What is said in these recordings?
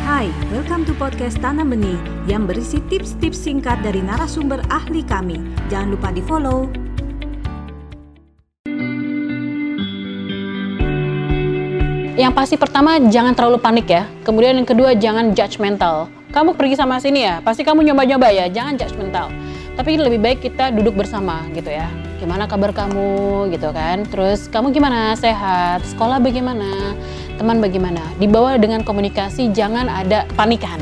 Hai, welcome to podcast Tanam Benih yang berisi tips-tips singkat dari narasumber ahli kami. Jangan lupa di follow. Yang pasti pertama jangan terlalu panik ya. Kemudian yang kedua jangan judgmental. Kamu pergi sama sini ya, pasti kamu nyoba-nyoba ya, jangan judgmental. Tapi lebih baik kita duduk bersama gitu ya. Gimana kabar kamu gitu kan? Terus kamu gimana? Sehat? Sekolah bagaimana? Teman bagaimana? Dibawa dengan komunikasi, jangan ada panikan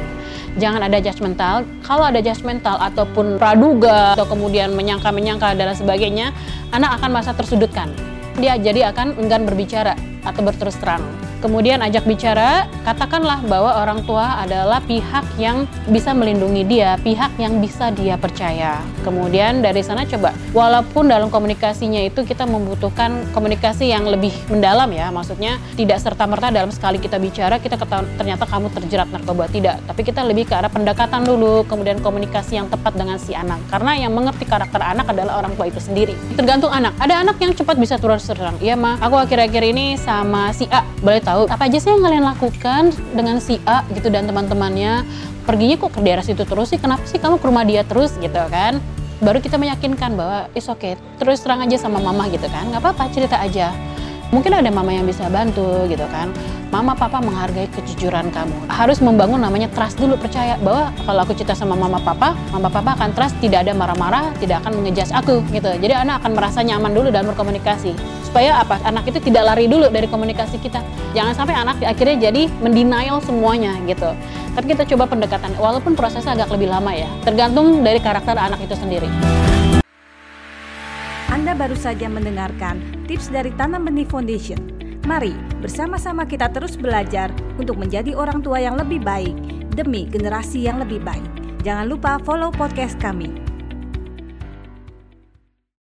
jangan ada judgmental. Kalau ada judgmental ataupun praduga atau kemudian menyangka-menyangka dan sebagainya, anak akan merasa tersudutkan. Dia jadi akan enggan berbicara atau berterus terang. Kemudian ajak bicara, katakanlah bahwa orang tua adalah pihak yang bisa melindungi dia, pihak yang bisa dia percaya. Kemudian dari sana coba, walaupun dalam komunikasinya itu kita membutuhkan komunikasi yang lebih mendalam ya, maksudnya tidak serta-merta dalam sekali kita bicara kita ternyata kamu terjerat narkoba tidak, tapi kita lebih ke arah pendekatan dulu, kemudian komunikasi yang tepat dengan si anak. Karena yang mengerti karakter anak adalah orang tua itu sendiri. Tergantung anak. Ada anak yang cepat bisa turun serang. Iya mah, aku akhir-akhir ini sama si A, boleh tahu apa aja sih yang kalian lakukan dengan si A gitu dan teman-temannya? Perginya kok ke daerah situ terus sih? Kenapa sih kamu ke rumah dia terus gitu kan? Baru kita meyakinkan bahwa is okay. terus terang aja sama mama gitu kan? Nggak apa-apa cerita aja. Mungkin ada mama yang bisa bantu gitu kan? Mama papa menghargai kejujuran kamu. Harus membangun namanya trust dulu percaya bahwa kalau aku cerita sama mama papa mama papa akan trust tidak ada marah-marah tidak akan mengejas aku gitu. Jadi anak akan merasa nyaman dulu dalam berkomunikasi supaya apa anak itu tidak lari dulu dari komunikasi kita jangan sampai anak akhirnya jadi mendenial semuanya gitu tapi kita coba pendekatan walaupun prosesnya agak lebih lama ya tergantung dari karakter anak itu sendiri Anda baru saja mendengarkan tips dari Tanam Benih Foundation. Mari bersama-sama kita terus belajar untuk menjadi orang tua yang lebih baik demi generasi yang lebih baik. Jangan lupa follow podcast kami.